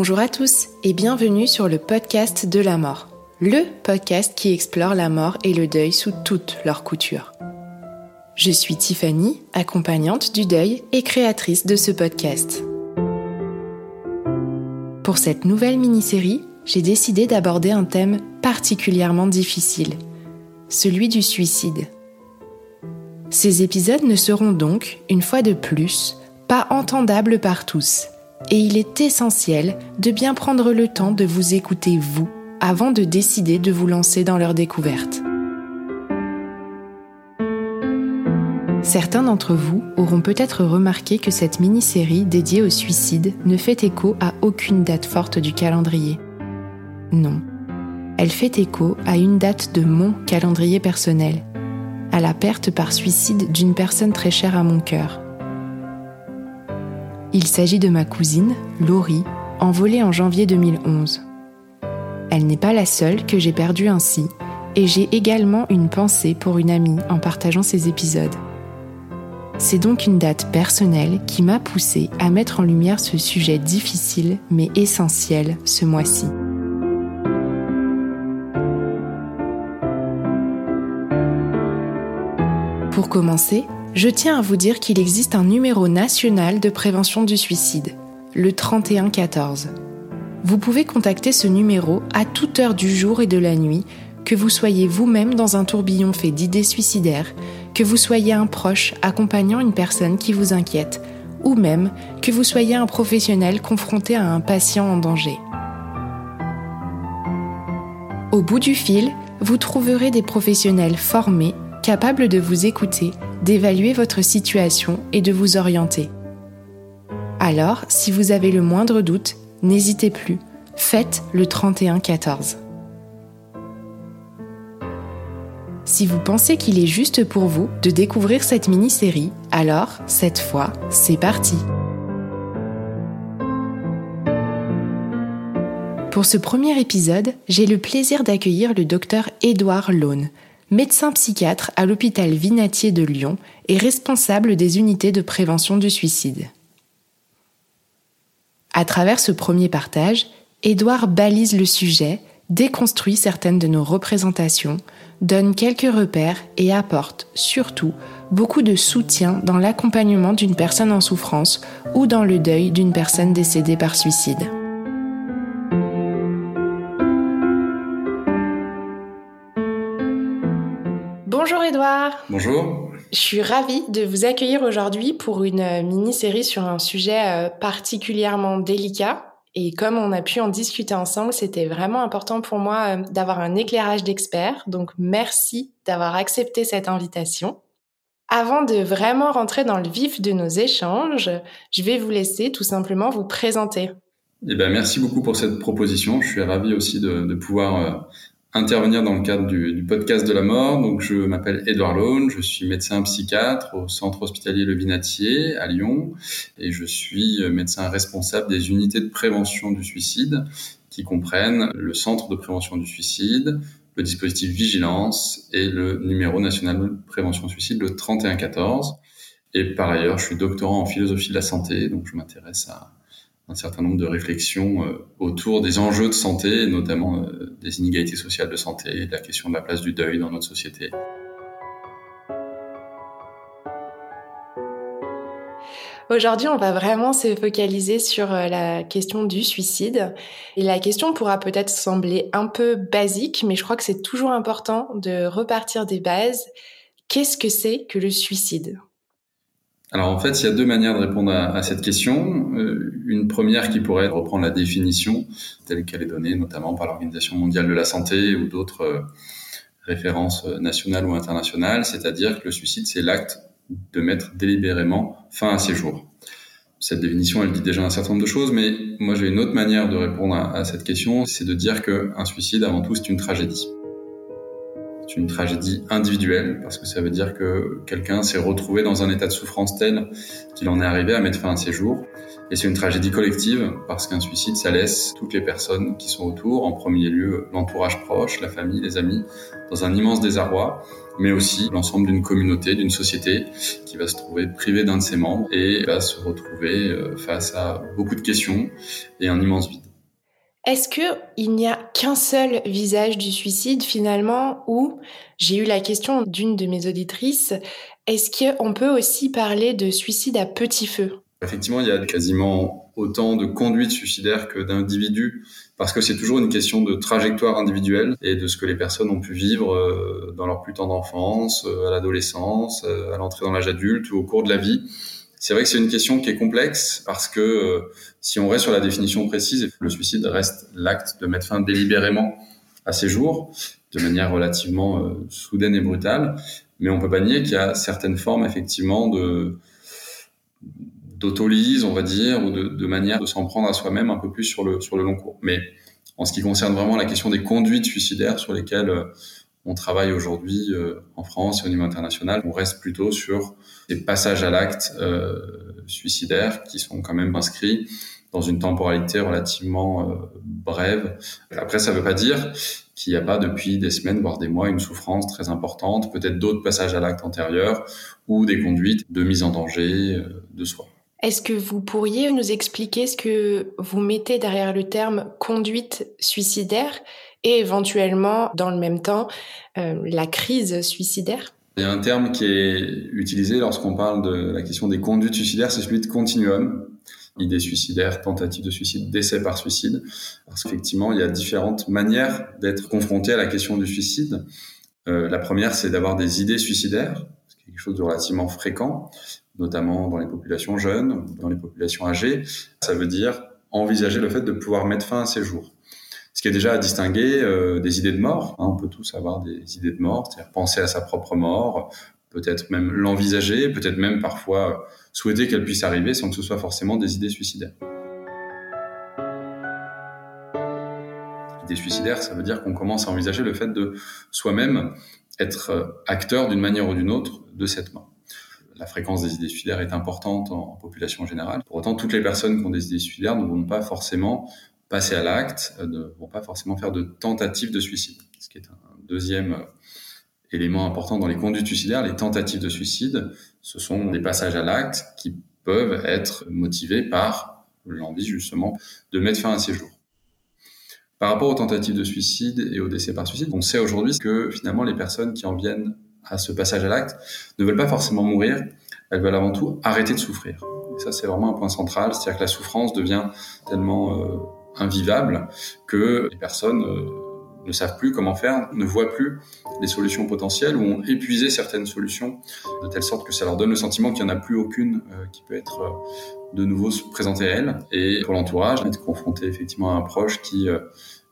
Bonjour à tous et bienvenue sur le podcast de la mort, le podcast qui explore la mort et le deuil sous toutes leurs coutures. Je suis Tiffany, accompagnante du deuil et créatrice de ce podcast. Pour cette nouvelle mini-série, j'ai décidé d'aborder un thème particulièrement difficile, celui du suicide. Ces épisodes ne seront donc, une fois de plus, pas entendables par tous et il est essentiel de bien prendre le temps de vous écouter vous avant de décider de vous lancer dans leur découverte. Certains d'entre vous auront peut-être remarqué que cette mini-série dédiée au suicide ne fait écho à aucune date forte du calendrier. Non, elle fait écho à une date de mon calendrier personnel, à la perte par suicide d'une personne très chère à mon cœur, il s'agit de ma cousine, Laurie, envolée en janvier 2011. Elle n'est pas la seule que j'ai perdue ainsi, et j'ai également une pensée pour une amie en partageant ces épisodes. C'est donc une date personnelle qui m'a poussée à mettre en lumière ce sujet difficile mais essentiel ce mois-ci. Pour commencer, je tiens à vous dire qu'il existe un numéro national de prévention du suicide, le 3114. Vous pouvez contacter ce numéro à toute heure du jour et de la nuit, que vous soyez vous-même dans un tourbillon fait d'idées suicidaires, que vous soyez un proche accompagnant une personne qui vous inquiète, ou même que vous soyez un professionnel confronté à un patient en danger. Au bout du fil, vous trouverez des professionnels formés, capables de vous écouter d'évaluer votre situation et de vous orienter. Alors, si vous avez le moindre doute, n'hésitez plus, faites le 31-14. Si vous pensez qu'il est juste pour vous de découvrir cette mini-série, alors, cette fois, c'est parti. Pour ce premier épisode, j'ai le plaisir d'accueillir le docteur Édouard Laune, médecin psychiatre à l'hôpital Vinatier de Lyon et responsable des unités de prévention du suicide. À travers ce premier partage, Édouard balise le sujet, déconstruit certaines de nos représentations, donne quelques repères et apporte, surtout, beaucoup de soutien dans l'accompagnement d'une personne en souffrance ou dans le deuil d'une personne décédée par suicide. Bonjour Edouard. Bonjour. Je suis ravie de vous accueillir aujourd'hui pour une euh, mini-série sur un sujet euh, particulièrement délicat. Et comme on a pu en discuter ensemble, c'était vraiment important pour moi euh, d'avoir un éclairage d'expert. Donc merci d'avoir accepté cette invitation. Avant de vraiment rentrer dans le vif de nos échanges, je vais vous laisser tout simplement vous présenter. Eh ben, merci beaucoup pour cette proposition. Je suis ravi aussi de, de pouvoir intervenir dans le cadre du, podcast de la mort. Donc, je m'appelle Edouard Laune, je suis médecin psychiatre au centre hospitalier Le Vinatier à Lyon et je suis médecin responsable des unités de prévention du suicide qui comprennent le centre de prévention du suicide, le dispositif vigilance et le numéro national de prévention suicide, le 3114. Et par ailleurs, je suis doctorant en philosophie de la santé, donc je m'intéresse à un certain nombre de réflexions euh, autour des enjeux de santé, notamment euh, des inégalités sociales de santé et de la question de la place du deuil dans notre société. Aujourd'hui, on va vraiment se focaliser sur euh, la question du suicide. Et la question pourra peut-être sembler un peu basique, mais je crois que c'est toujours important de repartir des bases. Qu'est-ce que c'est que le suicide? Alors en fait, il y a deux manières de répondre à, cette question. Euh, une première qui pourrait reprendre la définition telle qu'elle est donnée notamment par l'Organisation mondiale de la santé ou d'autres euh, références nationales ou internationales, c'est-à-dire que le suicide, c'est l'acte de mettre délibérément fin à ses jours. Cette définition, elle dit déjà un certain nombre de choses, mais moi j'ai une autre manière de répondre à, cette question, c'est de dire qu'un suicide, avant tout, c'est une tragédie. C'est une tragédie individuelle, parce que ça veut dire que quelqu'un s'est retrouvé dans un état de souffrance tel qu'il en est arrivé à mettre fin à ses jours. Et c'est une tragédie collective, parce qu'un suicide, ça laisse toutes les personnes qui sont autour, en premier lieu l'entourage proche, la famille, les amis, dans un immense désarroi mais aussi l'ensemble d'une communauté, d'une société qui va se trouver privée d'un de ses membres et va se retrouver euh, face à beaucoup de questions et un immense vide. Est-ce que il n'y a qu'un seul visage du suicide finalement ou j'ai eu la question d'une de mes auditrices, est-ce qu'on peut aussi parler de suicide à petit feu? Effectivement, il y a quasiment autant de conduites suicidaires que d'individus parce que c'est toujours une question de trajectoire individuelle et de ce que les personnes ont pu vivre euh, dans leur plus tendre enfance, euh, à l'adolescence, euh, à l'entrée dans l'âge adulte ou au cours de la vie. C'est vrai que c'est une question qui est complexe parce que si on reste sur la définition précise, le suicide reste l'acte de mettre fin délibérément à ses jours de manière relativement soudaine et brutale. Mais on peut pas nier qu'il y a certaines formes effectivement de d'autolyse, on va dire, ou de, de manière de s'en prendre à soi-même un peu plus sur le, sur le long cours. Mais en ce qui concerne vraiment la question des conduites suicidaires sur lesquelles euh, on travaille aujourd'hui euh, en France et au niveau international, on reste plutôt sur des passages à l'acte euh, suicidaires qui sont quand même inscrits dans une temporalité relativement euh, brève. Après, ça ne veut pas dire qu'il n'y a pas depuis des semaines, voire des mois, une souffrance très importante, peut-être d'autres passages à l'acte antérieurs ou des conduites de mise en danger de soi. Est-ce que vous pourriez nous expliquer ce que vous mettez derrière le terme conduite suicidaire? Et éventuellement, dans le même temps, euh, la crise suicidaire Il y a un terme qui est utilisé lorsqu'on parle de la question des conduites suicidaires, c'est celui de continuum. Idée suicidaire, tentative de suicide, décès par suicide. Parce qu'effectivement, il y a différentes manières d'être confronté à la question du suicide. Euh, la première, c'est d'avoir des idées suicidaires, c'est quelque chose de relativement fréquent notamment dans les populations jeunes, dans les populations âgées. Ça veut dire envisager le fait de pouvoir mettre fin à ses jours. Ce qui est déjà à distinguer euh, des idées de mort. Hein, on peut tous avoir des idées de mort, c'est-à-dire penser à sa propre mort, peut-être même l'envisager, peut-être même parfois souhaiter qu'elle puisse arriver sans que ce soit forcément des idées suicidaires. Idées suicidaires, ça veut dire qu'on commence à envisager le fait de soi-même être acteur d'une manière ou d'une autre de cette mort la fréquence des idées suicidaires est importante en, population générale. Pour autant, toutes les personnes qui ont des idées suicidaires ne vont pas forcément passer à l'acte, euh, ne vont pas forcément faire de tentatives de suicide. Ce qui est un deuxième euh, élément important dans les conduites suicidaires, les tentatives de suicide, ce sont des passages à l'acte qui peuvent être motivés par l'envie justement de mettre fin à ses jours. Par rapport aux tentatives de suicide et au décès par suicide, on sait aujourd'hui que finalement les personnes qui en viennent à ce passage à l'acte ne veulent pas forcément mourir, elles veulent avant tout arrêter de souffrir. Et ça, c'est vraiment un point central, c'est-à-dire que la souffrance devient tellement euh, invivable que les personnes euh, ne savent plus comment faire, ne voient plus les solutions potentielles ou ont épuisé certaines solutions de telle sorte que ça leur donne le sentiment qu'il n'y en a plus aucune euh, qui peut être de nouveau présentée à elles. Et pour l'entourage, être confronté effectivement à un proche qui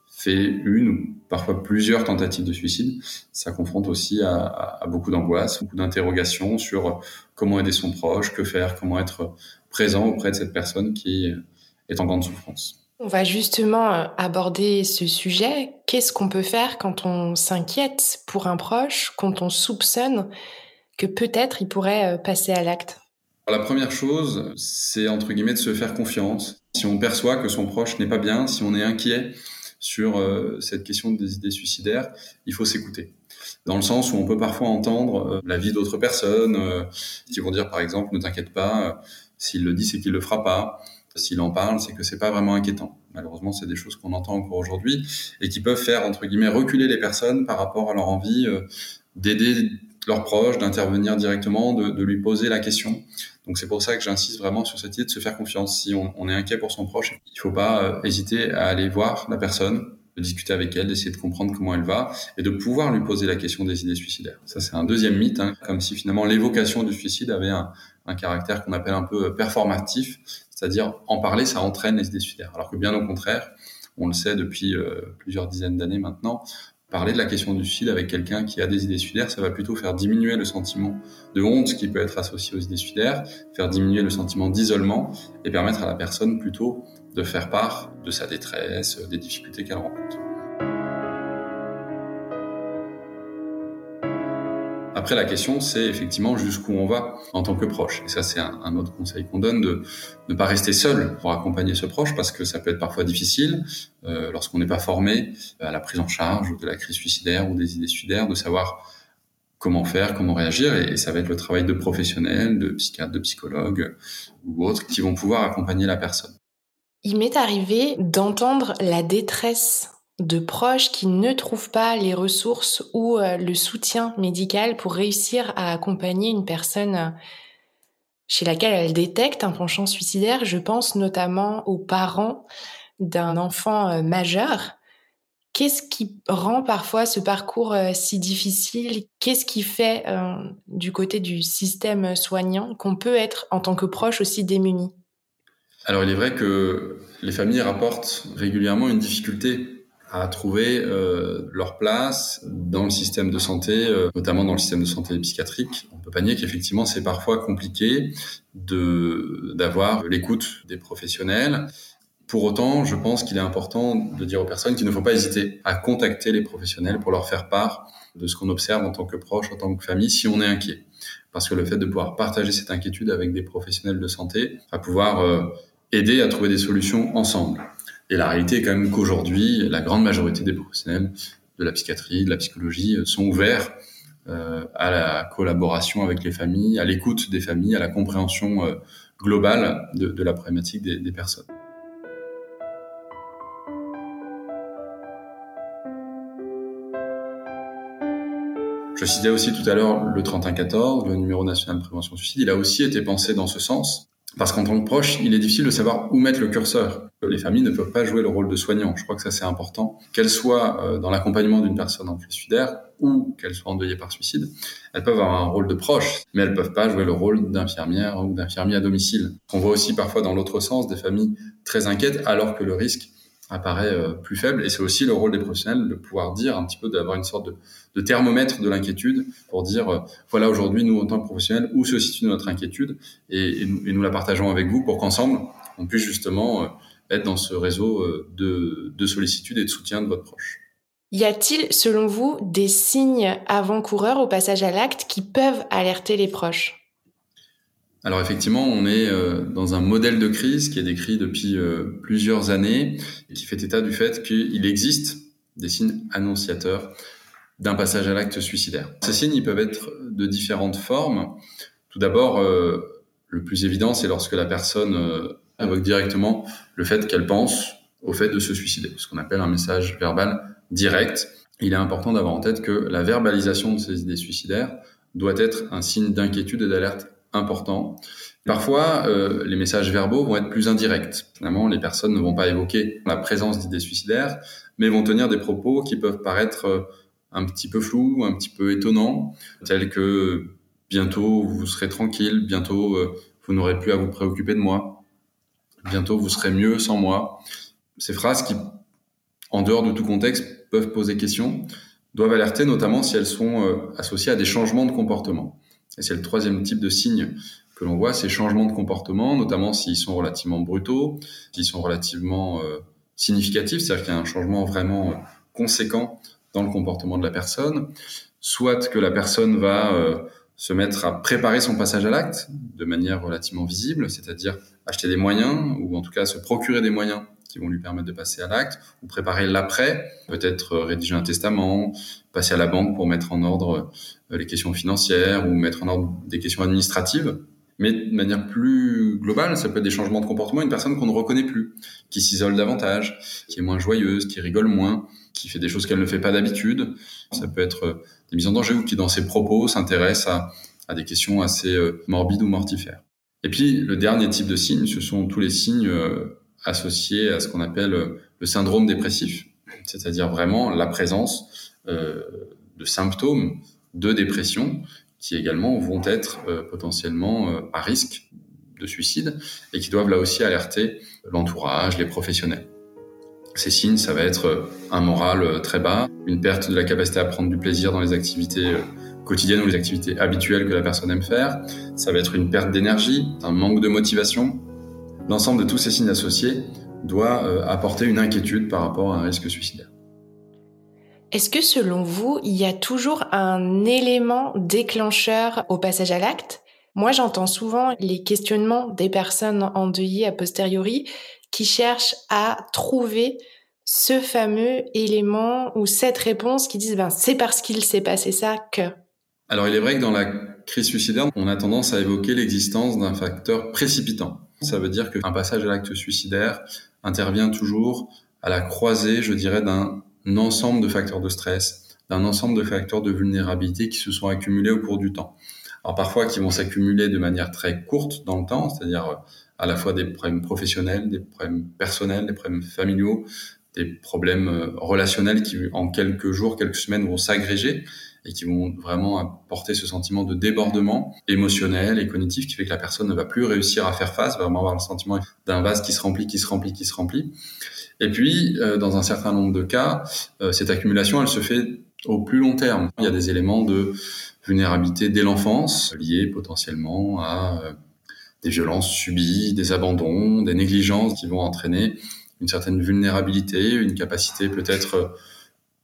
fait une ou parfois plusieurs tentatives de suicide, ça confronte aussi à, à, beaucoup d'angoisse, beaucoup d'interrogations sur comment aider son proche, que faire, comment être présent auprès de cette personne qui est en grande souffrance. On va justement euh, aborder ce sujet. Qu'est-ce qu'on peut faire quand on s'inquiète pour un proche, quand on soupçonne que peut-être il pourrait euh, passer à l'acte? La première chose, c'est entre guillemets de se faire confiance. Si on perçoit que son proche n'est pas bien, si on est inquiet, sur euh, cette question des idées suicidaires, il faut s'écouter. Dans le sens où on peut parfois entendre euh, la vie d'autres personnes qui vont dire par exemple ne t'inquiète pas, s'il le dit c'est qu'il le fera pas, s'il en parle c'est que c'est pas vraiment inquiétant. Malheureusement c'est des choses qu'on entend encore aujourd'hui et qui peuvent faire entre guillemets reculer les personnes par rapport à leur envie d'aider leurs proches, d'intervenir directement, de, de, lui poser la question. Donc c'est pour ça que j'insiste vraiment sur cette idée de se faire confiance. Si on, on est inquiet pour son proche, il faut pas euh, hésiter à aller voir la personne, discuter avec elle, d'essayer de comprendre comment elle va et de pouvoir lui poser la question des idées suicidaires. Ça c'est un deuxième mythe, hein, comme si finalement l'évocation du suicide avait un, caractère qu'on appelle un peu performatif, c'est-à-dire en parler, ça entraîne les idées suicidaires. Alors que bien au contraire, on le sait depuis euh, plusieurs dizaines d'années maintenant, parler de la question du suicide avec quelqu'un qui a des idées suicidaires, ça va plutôt faire diminuer le sentiment de honte qui peut être associé aux idées suicidaires, faire diminuer le sentiment d'isolement et permettre à la personne plutôt de faire part de sa détresse, des difficultés qu'elle rencontre. Après, la question, c'est effectivement jusqu'où on va en tant que proche. Et ça, c'est un, autre conseil qu'on donne de ne pas rester seul pour accompagner ce proche parce que ça peut être parfois difficile euh, lorsqu'on n'est pas formé à la prise en charge de la crise suicidaire ou des idées suicidaires, de savoir comment faire, comment réagir. Et ça va être le travail de professionnels, de psychiatres, de psychologues ou autres qui vont pouvoir accompagner la personne. Il m'est arrivé d'entendre la détresse de proches qui ne trouvent pas les ressources ou euh, le soutien médical pour réussir à accompagner une personne euh, chez laquelle elle détecte un penchant suicidaire. Je pense notamment aux parents d'un enfant euh, majeur. Qu'est-ce qui rend parfois ce parcours si difficile? Qu'est-ce qui fait du côté du système soignant qu'on peut être en tant que proche aussi démuni? Alors il est vrai que les familles rapportent régulièrement une difficulté à trouver euh, leur place dans le système de santé, euh, notamment dans le système de santé psychiatrique. On peut pas nier qu'effectivement c'est parfois compliqué de d'avoir l'écoute des professionnels. Pour autant, je pense qu'il est important de dire aux personnes qu'il ne faut pas hésiter à contacter les professionnels pour leur faire part de ce qu'on observe en tant que proche, en tant que famille, si on est inquiet. Parce que le fait de pouvoir partager cette inquiétude avec des professionnels de santé va pouvoir euh, aider à trouver des solutions ensemble. Et la réalité est quand même qu'aujourd'hui, la grande majorité des professionnels de la psychiatrie, de la psychologie euh, sont ouverts euh, à la collaboration avec les familles, à l'écoute des familles, à la compréhension euh, globale de, la problématique des, des personnes. Je citais aussi tout à l'heure le 3114, le numéro national de prévention du suicide. Il a aussi été pensé dans ce sens. Parce qu'en tant que proche, il est difficile de savoir où mettre le curseur. Les familles ne peuvent pas jouer le rôle de soignant. Je crois que ça c'est important. Qu'elles soient euh, dans l'accompagnement d'une personne en crise suicidaire ou qu'elles soient endeuillées par suicide, elles peuvent avoir un rôle de proche, mais elles peuvent pas jouer le rôle d'infirmière ou d'infirmier à domicile. On voit aussi parfois dans l'autre sens des familles très inquiètes alors que le risque apparaît euh, plus faible. Et c'est aussi le rôle des professionnels de pouvoir dire un petit peu, d'avoir une sorte de, de thermomètre de l'inquiétude pour dire, euh, voilà, aujourd'hui, nous, en tant que professionnels, où se situe notre inquiétude et, nous, et nous, la partageons avec vous pour qu'ensemble, on puisse justement euh, être dans ce réseau de, de sollicitude et de soutien de votre proche. Y a-t-il, selon vous, des signes avant-coureurs au passage à l'acte qui peuvent alerter les proches? Alors effectivement, on est euh, dans un modèle de crise qui est décrit depuis euh, plusieurs années et qui fait état du fait qu'il existe des signes annonciateurs d'un passage à l'acte suicidaire. Ces signes, ils peuvent être de différentes formes. Tout d'abord, euh, le plus évident, c'est lorsque la personne invoque directement le fait qu'elle pense au fait de se suicider, ce qu'on appelle un message verbal direct. Il est important d'avoir en tête que la verbalisation de ces idées suicidaires doit être un signe d'inquiétude et d'alerte important. Parfois, euh, les messages verbaux vont être plus indirects. Finalement, les personnes ne vont pas évoquer la présence d'idées suicidaires, mais vont tenir des propos qui peuvent paraître euh, un petit peu flous, un petit peu étonnants, tels que bientôt vous serez tranquille, bientôt euh, vous n'aurez plus à vous préoccuper de moi, bientôt vous serez mieux sans moi. Ces phrases qui, en dehors de tout contexte, peuvent poser question, doivent alerter notamment si elles sont associées à des changements de comportement. Et c'est le troisième type de signe que l'on voit, ces changements de comportement, notamment s'ils sont relativement brutaux, s'ils sont relativement euh, significatifs, c'est-à-dire qu'il y a un changement vraiment euh, conséquent dans le comportement de la personne, soit que la personne va euh, se mettre à préparer son passage à l'acte de manière relativement visible, c'est-à-dire acheter des moyens, ou en tout cas se procurer des moyens qui vont lui permettre de passer à l'acte, ou préparer l'après, peut-être euh, rédiger un testament, passer à la banque pour mettre en ordre euh, les questions financières ou mettre en ordre des questions administratives. Mais de manière plus globale, ça peut être des changements de comportement. Une personne qu'on ne reconnaît plus, qui s'isole davantage, qui est moins joyeuse, qui rigole moins, qui fait des choses qu'elle ne fait pas d'habitude. Ça peut être euh, des mises en danger ou qui, dans ses propos, s'intéresse à, à, des questions assez morbides ou mortifères. Et puis, le dernier type de signe, ce sont tous les signes euh, associés à ce qu'on appelle le syndrome dépressif, c'est-à-dire vraiment la présence de symptômes de dépression qui également vont être euh, potentiellement euh, à risque de suicide et qui doivent là aussi alerter l'entourage, les professionnels. Ces signes, ça va être euh, un moral très bas, une perte de la capacité à prendre du plaisir dans les activités quotidiennes ou les activités habituelles que la personne aime faire. Ça va être une perte d'énergie, un manque de motivation. L'ensemble de tous ces signes associés doit apporter une inquiétude par rapport à un risque suicidaire. Est-ce que selon vous, il y a toujours un élément déclencheur au passage à l'acte? Moi, j'entends souvent les questionnements des personnes endeuillées a posteriori qui cherchent à trouver ce fameux élément ou cette réponse qui disent ben c'est parce qu'il s'est passé ça que. Alors il est vrai que dans la crise suicidaire, on a tendance à évoquer l'existence d'un facteur précipitant. Ça veut dire qu'un passage à l'acte suicidaire intervient toujours à la croisée, je dirais, d'un ensemble de facteurs de stress, d'un ensemble de facteurs de vulnérabilité qui se sont accumulés au cours du temps. Alors parfois qui vont s'accumuler de manière très courte dans le temps, c'est-à-dire euh, à la fois des problèmes professionnels, des problèmes personnels, des problèmes familiaux, des problèmes euh, relationnels qui en quelques jours, quelques semaines vont s'agréger et qui vont vraiment apporter ce sentiment de débordement émotionnel et cognitif qui fait que la personne ne va plus réussir à faire face, va vraiment avoir le sentiment d'un vase qui se remplit, qui se remplit, qui se remplit. Et puis, euh, dans un certain nombre de cas, euh, cette accumulation, elle se fait au plus long terme. Il y a des éléments de vulnérabilité dès l'enfance, liés potentiellement à des violences subies, des abandons, des négligences qui vont entraîner une certaine vulnérabilité, une capacité peut-être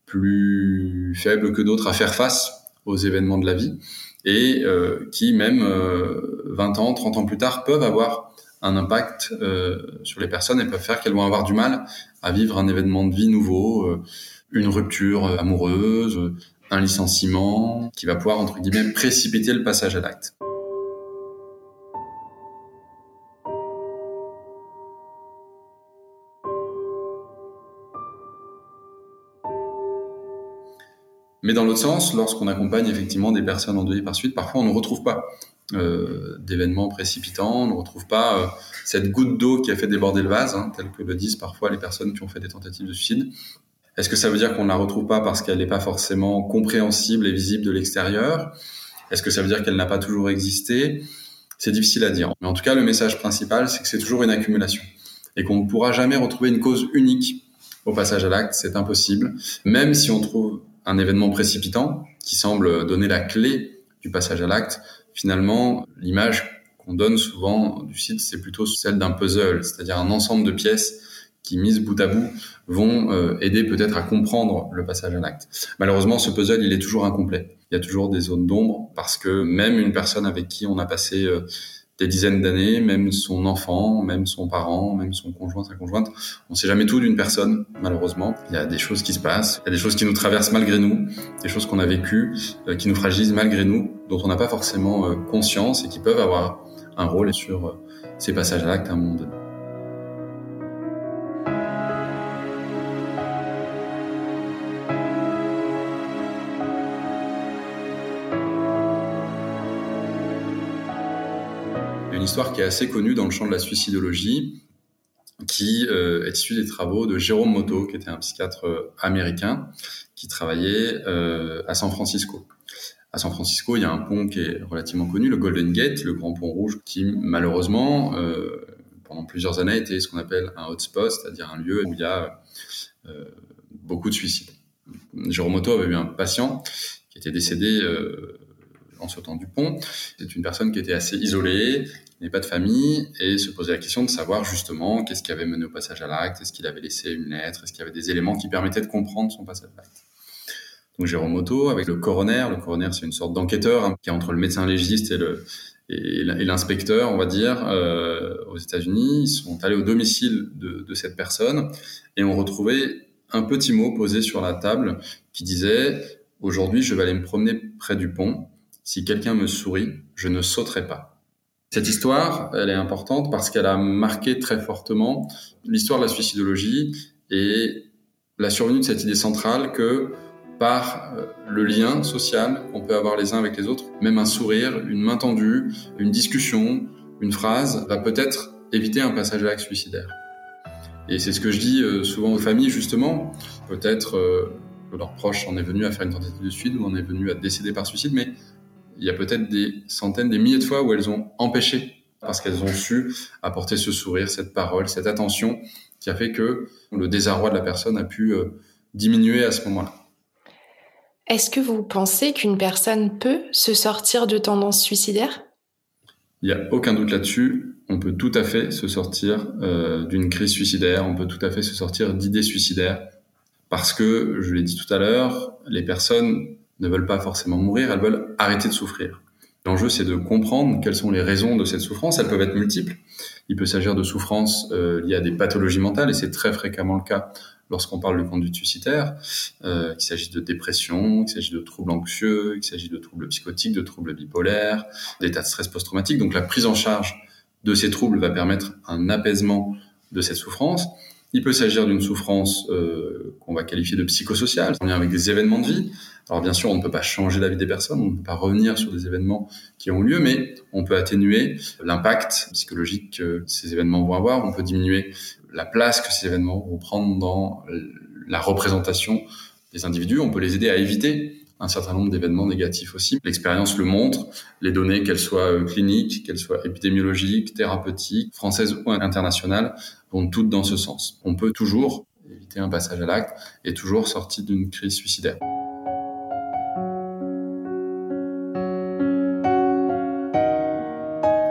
plus faible que d'autres à faire face aux événements de la vie et qui, même 20 ans, 30 ans plus tard, peuvent avoir un impact euh, sur les personnes et peuvent faire qu'elles vont avoir du mal à vivre un événement de vie nouveau, euh, une rupture amoureuse, un licenciement, qui va pouvoir, entre guillemets, précipiter le passage à l'acte. Mais dans l'autre sens, lorsqu'on accompagne effectivement des personnes endeuillées par suite, parfois on ne retrouve pas euh, d'événements précipitants, on ne retrouve pas euh, cette goutte d'eau qui a fait déborder le vase, hein, tel que le disent parfois les personnes qui ont fait des tentatives de suicide. Est-ce que ça veut dire qu'on ne la retrouve pas parce qu'elle n'est pas forcément compréhensible et visible de l'extérieur? Est-ce que ça veut dire qu'elle n'a pas toujours existé? C'est difficile à dire. Mais en tout cas, le message principal, c'est que c'est toujours une accumulation et qu'on ne pourra jamais retrouver une cause unique au passage à l'acte. C'est impossible. Même si on trouve un événement précipitant qui semble donner la clé du passage à l'acte, finalement, l'image qu'on donne souvent du site, c'est plutôt celle d'un puzzle, c'est-à-dire un ensemble de pièces qui, mises bout à bout, vont euh, aider peut-être à comprendre le passage à l'acte. Malheureusement, ce puzzle, il est toujours incomplet. Il y a toujours des zones d'ombre parce que même une personne avec qui on a passé euh, des dizaines d'années, même son enfant, même son parent, même son conjoint, sa conjointe. On sait jamais tout d'une personne, malheureusement. Il y a des choses qui se passent, il y a des choses qui nous traversent malgré nous, des choses qu'on a vécues, euh, qui nous fragilisent malgré nous, dont on n'a pas forcément euh, conscience et qui peuvent avoir un rôle sur euh, ces passages à l'acte à un moment donné. Histoire qui est assez connue dans le champ de la suicidologie, qui euh, est issue des travaux de Jérôme Moto, qui était un psychiatre euh, américain qui travaillait euh, à San Francisco. À San Francisco, il y a un pont qui est relativement connu, le Golden Gate, le grand pont rouge, qui malheureusement, pendant plusieurs années, était ce qu'on appelle un hotspot, c'est-à-dire un lieu où il y a beaucoup de suicides. Jérôme Moto avait eu un patient qui était décédé en sautant du pont. C'est une personne qui était assez isolée, pas de famille et se poser la question de savoir justement qu'est-ce qui avait mené au passage à l'acte, est-ce qu'il avait laissé une lettre, est-ce qu'il y avait des éléments qui permettaient de comprendre son passage à l'acte. Donc Jérôme Otto avec le coroner, le coroner c'est une sorte d'enquêteur hein, qui est entre le médecin légiste et l'inspecteur, on va dire, euh, aux États-Unis, ils sont allés au domicile de, de cette personne et ont retrouvé un petit mot posé sur la table qui disait Aujourd'hui, je vais aller me promener près du pont. Si quelqu'un me sourit, je ne sauterai pas. Cette histoire, elle est importante parce qu'elle a marqué très fortement l'histoire de la suicidologie et la survenue de cette idée centrale que par euh, le lien social qu'on peut avoir les uns avec les autres, même un sourire, une main tendue, une discussion, une phrase va peut-être éviter un passage à l'acte suicidaire. Et c'est ce que je dis euh, souvent aux familles justement, peut-être euh, que leur proche en est venu à faire une tentative de suicide ou en est venu à décéder par suicide, mais il y a peut-être des centaines, des milliers de fois où elles ont empêché parce qu'elles ont su apporter ce sourire, cette parole, cette attention qui a fait que le désarroi de la personne a pu euh, diminuer à ce moment-là. Est-ce que vous pensez qu'une personne peut se sortir de tendances suicidaires? Il n'y a aucun doute là-dessus. On peut tout à fait se sortir euh, d'une crise suicidaire, on peut tout à fait se sortir d'idées suicidaires. Parce que, je l'ai dit tout à l'heure, les personnes ne veulent pas forcément mourir, elles veulent arrêter de souffrir. L'enjeu, c'est de comprendre quelles sont les raisons de cette souffrance. Elles peuvent être multiples. Il peut s'agir de souffrances euh, liées à des pathologies mentales, et c'est très fréquemment le cas lorsqu'on parle de conduite suicidaire, euh, qu'il s'agisse de dépression, qu'il s'agit de troubles anxieux, qu'il s'agit de troubles psychotiques, de troubles bipolaires, d'états de stress post-traumatique. Donc la prise en charge de ces troubles va permettre un apaisement de cette souffrance. Il peut s'agir d'une souffrance euh, qu'on va qualifier de psychosociale, en lien avec des événements de vie. Alors bien sûr, on ne peut pas changer la vie des personnes, on ne peut pas revenir sur des événements qui ont lieu, mais on peut atténuer l'impact psychologique que ces événements vont avoir, on peut diminuer la place que ces événements vont prendre dans la représentation des individus, on peut les aider à éviter un certain nombre d'événements négatifs aussi. L'expérience le montre, les données, qu'elles soient euh, cliniques, qu'elles soient épidémiologiques, thérapeutiques, françaises ou internationales, vont toutes dans ce sens. On peut toujours éviter un passage à l'acte et toujours sortir d'une crise suicidaire.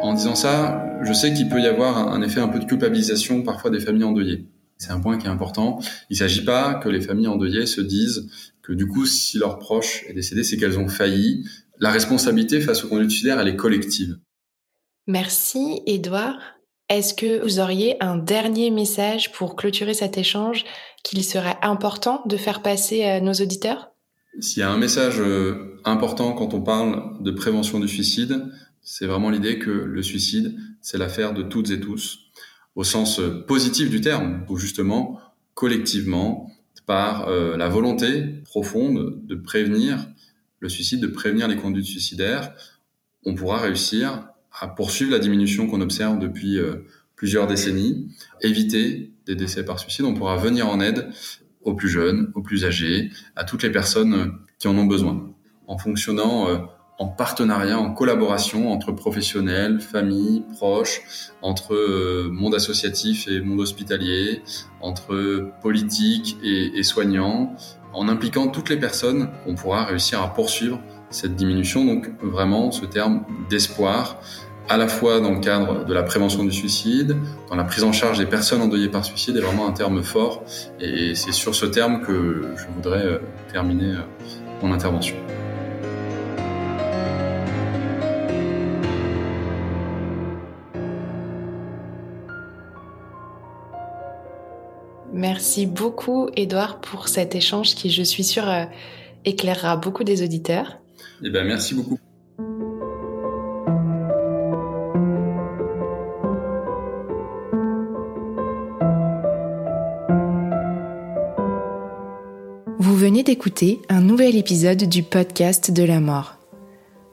En disant ça, je sais qu'il peut y avoir un effet un peu de culpabilisation parfois des familles endeuillées. C'est un point qui est important. Il ne s'agit pas que les familles endeuillées se disent que du coup, si leur proche est décédé, c'est qu'elles ont failli. La responsabilité face aux conduites suicidaires, elle est collective. Merci, Edouard. Est-ce que vous auriez un dernier message pour clôturer cet échange qu'il serait important de faire passer à nos auditeurs? S'il y a un message euh, important quand on parle de prévention du suicide, c'est vraiment l'idée que le suicide, c'est l'affaire de toutes et tous au sens euh, positif du terme, où justement, collectivement, par euh, la volonté profonde de prévenir le suicide, de prévenir les conduites suicidaires, on pourra réussir à poursuivre la diminution qu'on observe depuis euh, plusieurs décennies, éviter des décès par suicide, on pourra venir en aide aux plus jeunes, aux plus âgés, à toutes les personnes qui en ont besoin, en fonctionnant en partenariat, en collaboration entre professionnels, familles, proches, entre euh, monde associatif et monde hospitalier, entre politique et, et, soignants, en impliquant toutes les personnes, on pourra réussir à poursuivre cette diminution. Donc vraiment ce terme d'espoir, à la fois dans le cadre de la prévention du suicide, dans la prise en charge des personnes endeuillées par suicide, est vraiment un terme fort. Et c'est sur ce terme que je voudrais euh, terminer euh, mon intervention. Merci beaucoup, Edouard, pour cet échange qui, je suis sûre, euh, éclairera beaucoup des auditeurs. Eh ben, merci beaucoup. Vous venez d'écouter un nouvel épisode du podcast de la mort.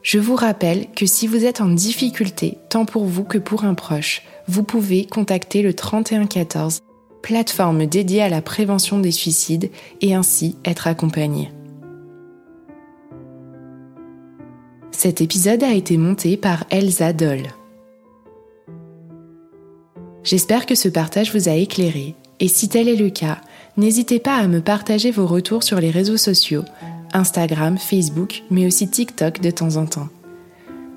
Je vous rappelle que si vous êtes en difficulté, tant pour vous que pour un proche, vous pouvez contacter le 3114 plateforme dédiée à la prévention des suicides et ainsi être accompagné. Cet épisode a été monté par Elsa Doll. J'espère que ce partage vous a éclairé et si tel est le cas, n'hésitez pas à me partager vos retours sur les réseaux sociaux, Instagram, Facebook, mais aussi TikTok de temps en temps.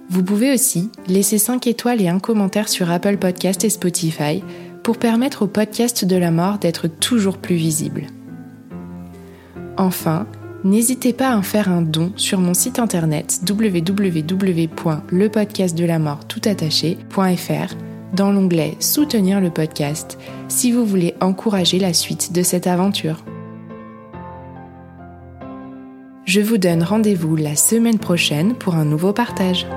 Vous pouvez aussi laisser 5 étoiles et un commentaire sur Apple Podcast et Spotify pour permettre au podcast de la mort d'être toujours plus visible. Enfin, n'hésitez pas à en faire un don sur mon site internet www.lepodcastdelamortoutattaché.fr dans l'onglet Soutenir le podcast si vous voulez encourager la suite de cette aventure. Je vous donne rendez-vous la semaine prochaine pour un nouveau partage.